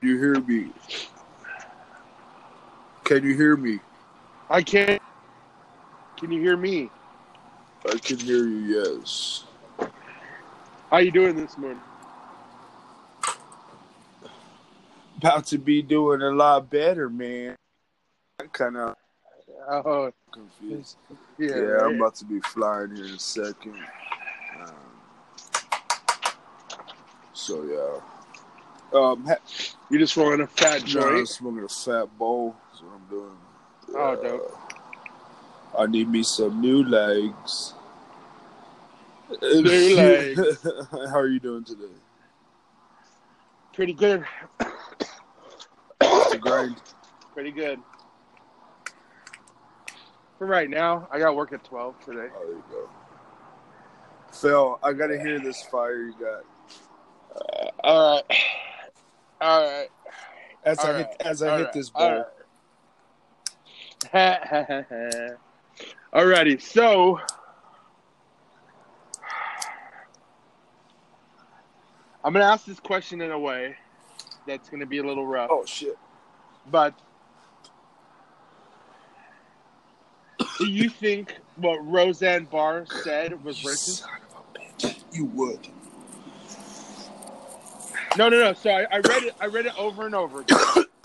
You hear me? Can you hear me? I can't. Can you hear me? I can hear you. Yes. How you doing this morning? About to be doing a lot better, man. I Kind of Oh, confused. yeah. Yeah, right? I'm about to be flying here in a second. Um, so yeah. Um, ha- You just rolling a fat no, I'm joint. smoking a fat bowl. That's what I'm doing. Oh, Uh, dope. I need me some new legs. New legs. How are you doing today? Pretty good. The grind. Pretty good. For right now, I got work at twelve today. Oh, there you go. Phil, I gotta hear this fire you got. All right. All right. As I All hit, right, as I all hit right, this all bowl. right. Alrighty, so I'm gonna ask this question in a way that's gonna be a little rough, Oh shit! but do you think what Roseanne Barr said was You racist? son of a bitch! You would. No, no, no. So I, I read it. I read it over and over again,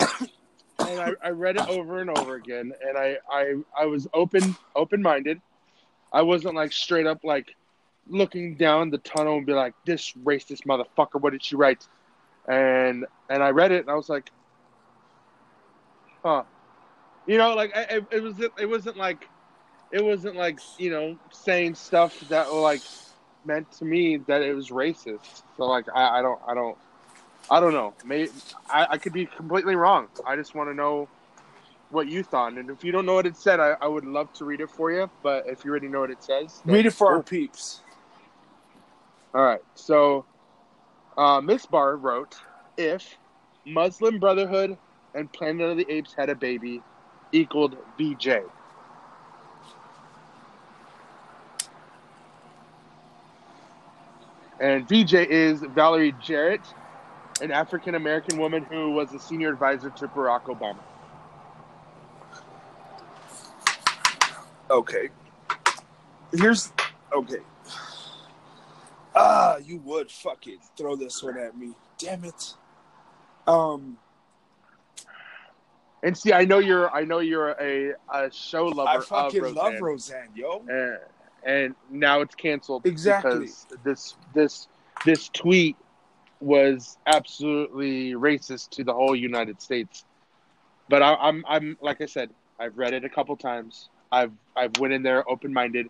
and I, I read it over and over again, and I, I, I was open, open minded. I wasn't like straight up like looking down the tunnel and be like, "This racist motherfucker, what did she write?" And and I read it, and I was like, "Huh," you know, like I, it, it was, it wasn't like, it wasn't like you know saying stuff that like meant to me that it was racist. So like I, I don't I don't I don't know. May I, I could be completely wrong. I just want to know what you thought. And if you don't know what it said, I, I would love to read it for you. But if you already know what it says, Read it for our peeps. All right. So uh, Miss Barr wrote, "If Muslim Brotherhood and Planet of the Apes had a baby, equaled VJ." And VJ is Valerie Jarrett, an African American woman who was a senior advisor to Barack Obama. Okay. Here's okay. Ah, you would fucking throw this one at me. Damn it. Um, And see, I know you're, I know you're a, a show lover. I fucking Roseanne. love Roseanne, yo. and, and now it's canceled Exactly. because this this this tweet was absolutely racist to the whole United States. But I, I'm I'm like I said, I've read it a couple times. I've I've went in there open minded,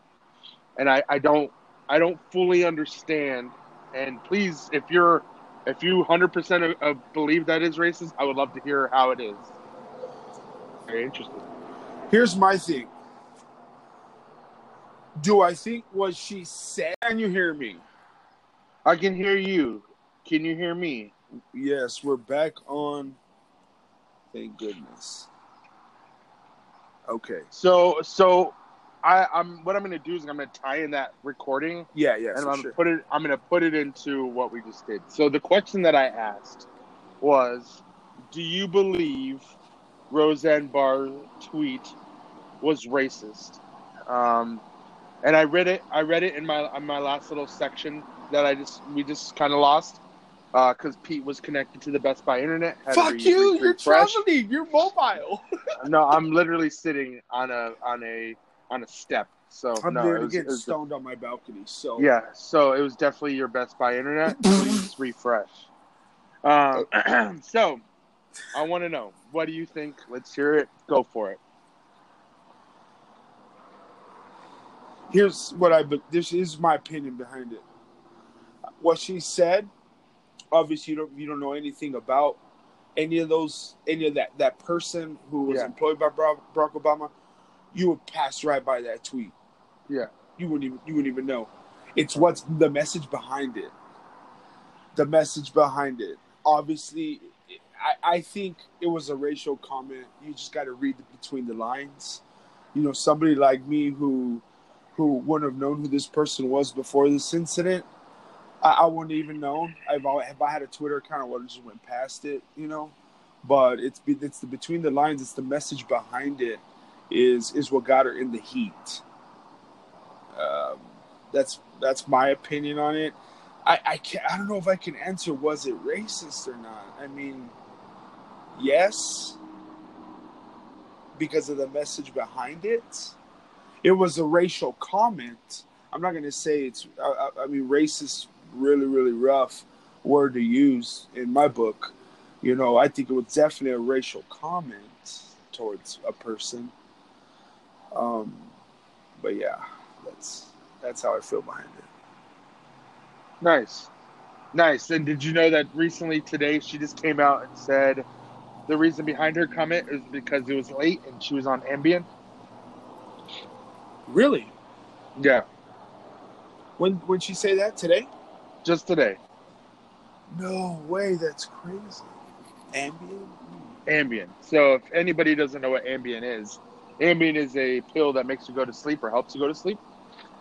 and I, I don't I don't fully understand. And please, if you're if you hundred percent believe that is racist, I would love to hear how it is. Very interesting. Here's my thing. Do I think what she said? Can you hear me? I can hear you. Can you hear me? Yes, we're back on. Thank goodness. Okay. So so I, I'm what I'm gonna do is I'm gonna tie in that recording Yeah, yeah, and I'm sure. gonna put it I'm gonna put it into what we just did. So the question that I asked was, do you believe Roseanne Barr's tweet was racist? Um, and I read it. I read it in my in my last little section that I just we just kind of lost because Pete was connected to the Best Buy internet. Fuck you! re- You're refresh. traveling. You're mobile. No, I'm literally sitting on a on a on a step. So I'm no, it literally was, getting stoned on my balcony. So yeah. So it was definitely your Best Buy internet. Please refresh. Um, so I want to know what do you think? Let's hear it. Go for it. here's what I. This is my opinion behind it. What she said. Obviously, you don't you don't know anything about any of those any of that that person who was Yeah. employed by Barack Barack Obama. You would pass right by that tweet. Yeah. You wouldn't even you wouldn't even know. It's what's the message behind it. The message behind it. Obviously, I, I think it was a racial comment. You just got to read between the lines. You know, somebody like me who who wouldn't have known who this person was before this incident. I, I wouldn't even known. I've if I had a Twitter account, I would have just went past it, you know. But it's it's the between the lines. It's the message behind it is is what got her in the heat. Um, that's that's my opinion on it. I I can't. I don't know if I can answer was it racist or not. I mean, yes, because of the message behind it. It was a racial comment. I'm not going to say it's. I, I mean, racist, really, really rough word to use in my book. You know, I think it was definitely a racial comment towards a person. Um, but yeah, that's that's how I feel behind it. Nice, nice. And did you know that recently today she just came out and said the reason behind her comment is because it was late and she was on Ambien. Really? Yeah. When when she say that today? Just today. No way, that's crazy. Ambien? Ambien. So if anybody doesn't know what Ambien is, Ambien is a pill that makes you go to sleep or helps you go to sleep.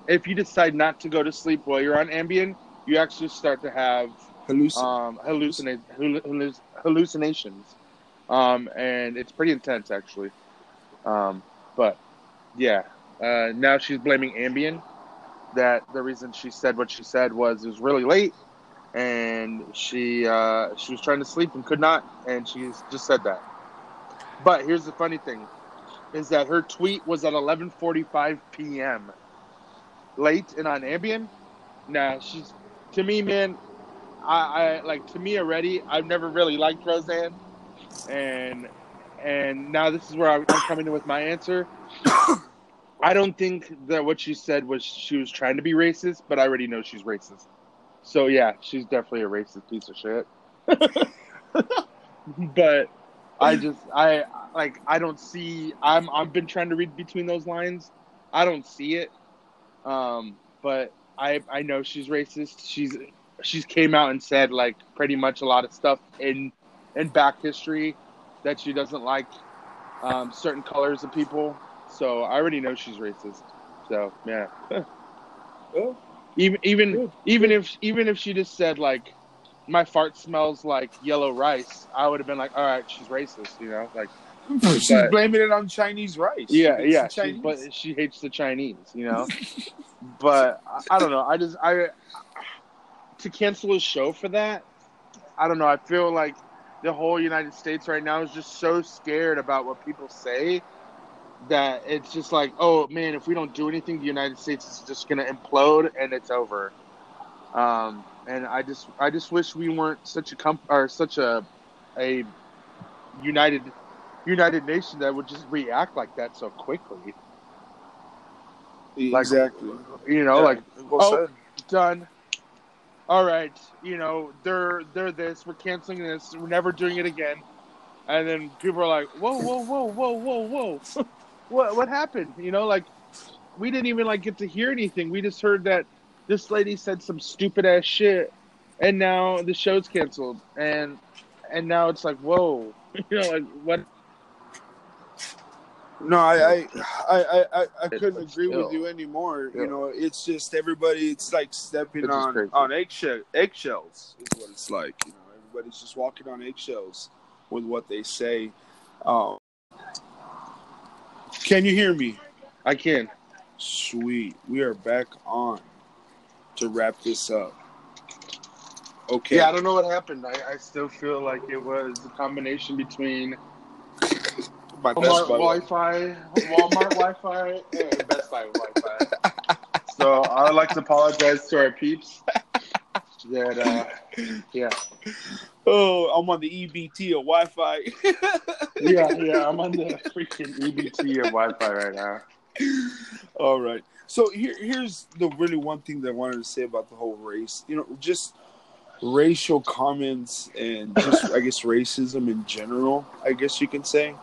If you decide not to go to sleep while you're on Ambien, you actually start to have Hallucin- um, hallucina- halluc- hallucinations, um, and it's pretty intense actually. Um, but yeah, uh, now she's blaming Ambien. That the reason she said what she said was it was really late, and she uh, she was trying to sleep and could not, and she just said that. But here's the funny thing, is that her tweet was at 11:45 p.m. late and on Ambien. Now she's to me, man. I, I like to me already. I've never really liked Roseanne, and and now this is where I'm coming in with my answer. I don't think that what she said was she was trying to be racist, but I already know she's racist. So yeah, she's definitely a racist piece of shit. but I just I like I don't see I'm I've been trying to read between those lines. I don't see it. Um, but I I know she's racist. She's she's came out and said like pretty much a lot of stuff in in back history that she doesn't like um, certain colors of people. So I already know she's racist. So yeah. Well, Even even Good. even if even if she just said like my fart smells like yellow rice, I would have been like, all right, she's racist, you know, like she's But- blaming it on Chinese rice. Yeah, yeah, she, but she hates the Chinese, you know. but I, I don't know. I just I to cancel a show for that. I don't know. I feel like the whole United States right now is just so scared about what people say that it's just like, oh man, if we don't do anything, the United States is just gonna implode and it's over. Um, and I just I just wish we weren't such a comp or such a a united united nation that would just react like that so quickly. like- exactly. You know, Yeah, like well oh, said. done. All right, you know they're they're this. We're canceling this. We're never doing it again. And then people are like, whoa, whoa, whoa, whoa, whoa, whoa. what what happened? You know, like we didn't even like get to hear anything. We just heard that this lady said some stupid ass shit, and now the show's canceled. And and now it's like, whoa, you know, like what? No, I, I, I, I, I, I couldn't but agree with you anymore. Yeah. You know, it's just everybody. It's like stepping It's on on eggshell, eggshells is what it's like. You know, everybody's just walking on eggshells with what they say. Um, can you hear me? I can. Sweet. We are back on to wrap this up. Okay. Yeah, I don't know what happened. I, I still feel like it was a combination between My Best Walmart. Wi-Fi, Walmart Wi-Fi, and Best Buy Wi-Fi. So I would like to apologize to our peeps. That uh, yeah, Oh, I'm on the EBT of Wi-Fi. yeah, yeah. I'm on the freaking EBT of Wi-Fi right now. All right. So here, here's the really one thing that I wanted to say about the whole race. You know, just racial comments and just I guess racism in general. I guess you can say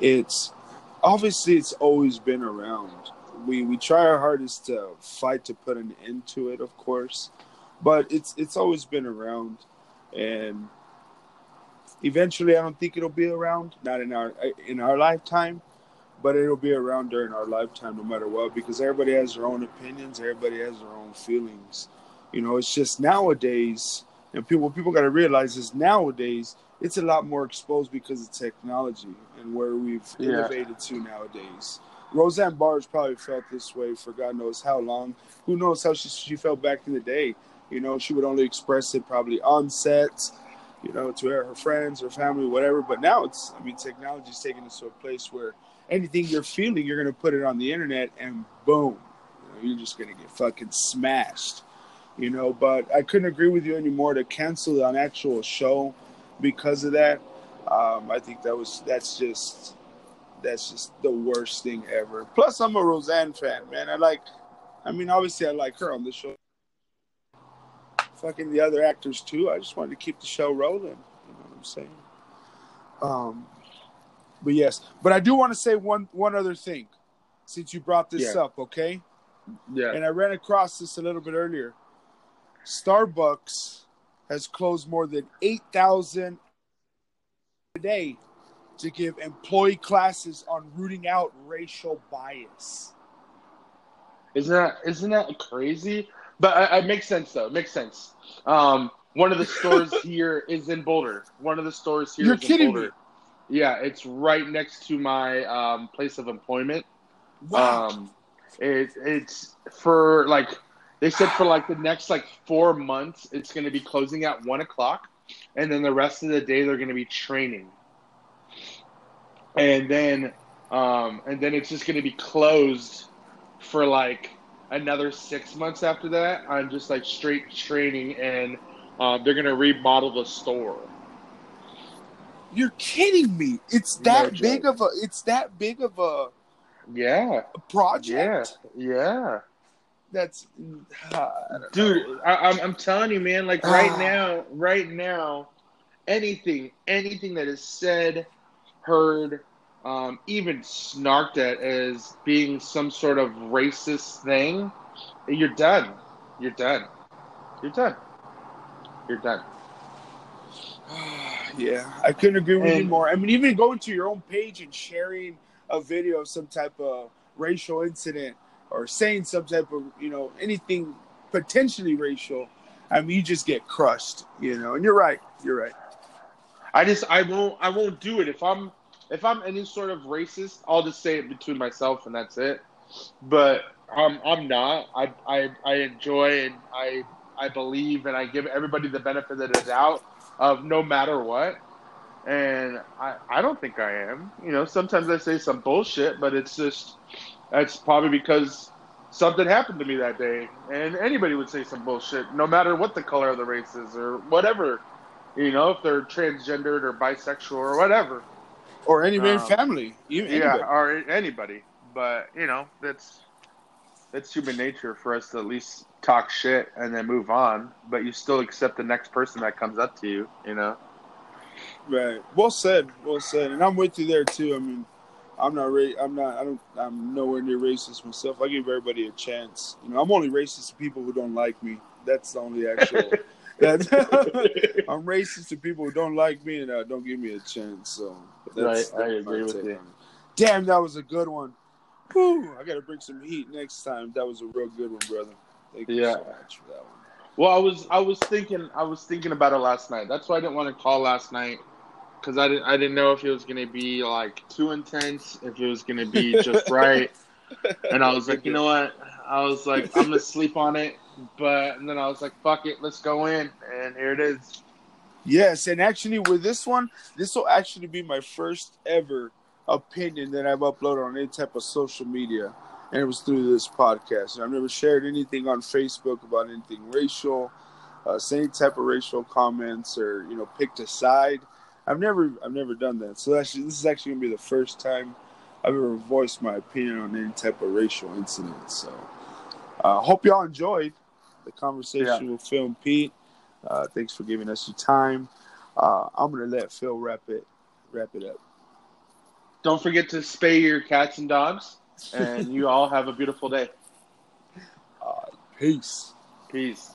it's obviously it's always been around. We we try our hardest to fight to put an end to it, of course, but it's it's always been around, and eventually I don't think it'll be around. Not in our in our lifetime but it'll be around during our lifetime no matter what because everybody has their own opinions everybody has their own feelings You know, it's just nowadays, and people what people got to realize is nowadays it's a lot more exposed because of technology and where we've Yeah. innovated to nowadays. Roseanne Barr's probably felt this way for God knows how long. Who knows how she, she felt back in the day? You know, she would only express it probably on set, you know, to her, friends, her family, whatever. But now it's, I mean, technology's taken us to a place where anything you're feeling, you're going to put it on the internet and boom, you know, you're just going to get fucking smashed, you know. But I couldn't agree with you anymore to cancel an actual show because of that. Um, I think that was, that's just, that's just the worst thing ever. Plus, I'm a Roseanne fan, man. I like, I mean, obviously, I like her on the show. Fucking the other actors too. I just wanted to keep the show rolling. You know what I'm saying? Um, but yes, but I do want to say one one other thing, since you brought this Yeah. up, okay? Yeah. And I ran across this a little bit earlier. Starbucks has closed more than eight thousand a day to give employee classes on rooting out racial bias. Isn't that isn't that crazy? But I, it makes sense though. It makes sense. Um, one of the stores here is in Boulder. One of the stores here You're is kidding in Boulder. me. Yeah, it's right next to my um, place of employment. Wow. Um, it, it's for like they said for like the next like four months, it's going to be closing at one o'clock, and then the rest of the day they're going to be training, and then um, and then it's just going to be closed for like another six months after that on just like straight training, and um, they're going to remodel the store. You're kidding me. It's that joke. big of a it's that big of a Yeah, project. yeah, yeah. That's uh, Dude. I, I'm, I'm telling you, man. Like right now, right now, anything, anything that is said, heard, um, even snarked at as being some sort of racist thing, you're done. You're done. You're done. You're done. yeah, I couldn't agree with you more. I mean, even going to your own page and sharing a video of some type of racial incident or saying some type of, you know, anything potentially racial, I mean, you just get crushed, you know. And you're right. You're right. I just I won't I won't do it if I'm if I'm any sort of racist. I'll just say it between myself and that's it. But I'm I'm not. I I I enjoy and I I believe and I give everybody the benefit of the doubt of no matter what. And I I don't think I am. You know, sometimes I say some bullshit, but it's just that's probably because something happened to me that day. And anybody would say some bullshit, no matter what the color of the race is or whatever. You know, if they're transgendered or bisexual or whatever. Or any Um, family. Yeah, anybody. or anybody. But you know, that's that's human nature for us to at least talk shit and then move on. But you still accept the next person that comes up to you. You know. Right. Well said. Well said. And I'm with you there too. I mean, I'm not ra- I'm not. I don't. I'm nowhere near racist myself. I give everybody a chance. You know, I'm only racist to people who don't like me. That's the only actual. that's, I'm racist to people who don't like me and uh, don't give me a chance. So that's, Right, I agree with you. Damn, that was a good one. Whew, I got to bring some heat next time. That was a real good one, brother. Thank you so much for that one. Well, I was I was thinking I was thinking about it last night. That's why I didn't want to call last night because I didn't I didn't know if it was gonna be like too intense, if it was gonna be just right. And I was like, you know what? I was like, I'm gonna sleep on it. But then I was like, fuck it, let's go in. And here it is. Yes, and actually with this one, this will actually be my first ever opinion that I've uploaded on any type of social media, and it was through this podcast. And I've never shared anything on Facebook about anything racial, uh, any type of racial comments, or you know, picked a side. I've never, I've never done that. So actually, this is actually gonna be the first time I've ever voiced my opinion on any type of racial incident. So, uh, hope y'all enjoyed the conversation with Phil and Pete. Uh, thanks for giving us your time. Uh, I'm gonna let Phil wrap it wrap it up. Don't forget to spay your cats and dogs. And you all have a beautiful day. Uh, peace. Peace.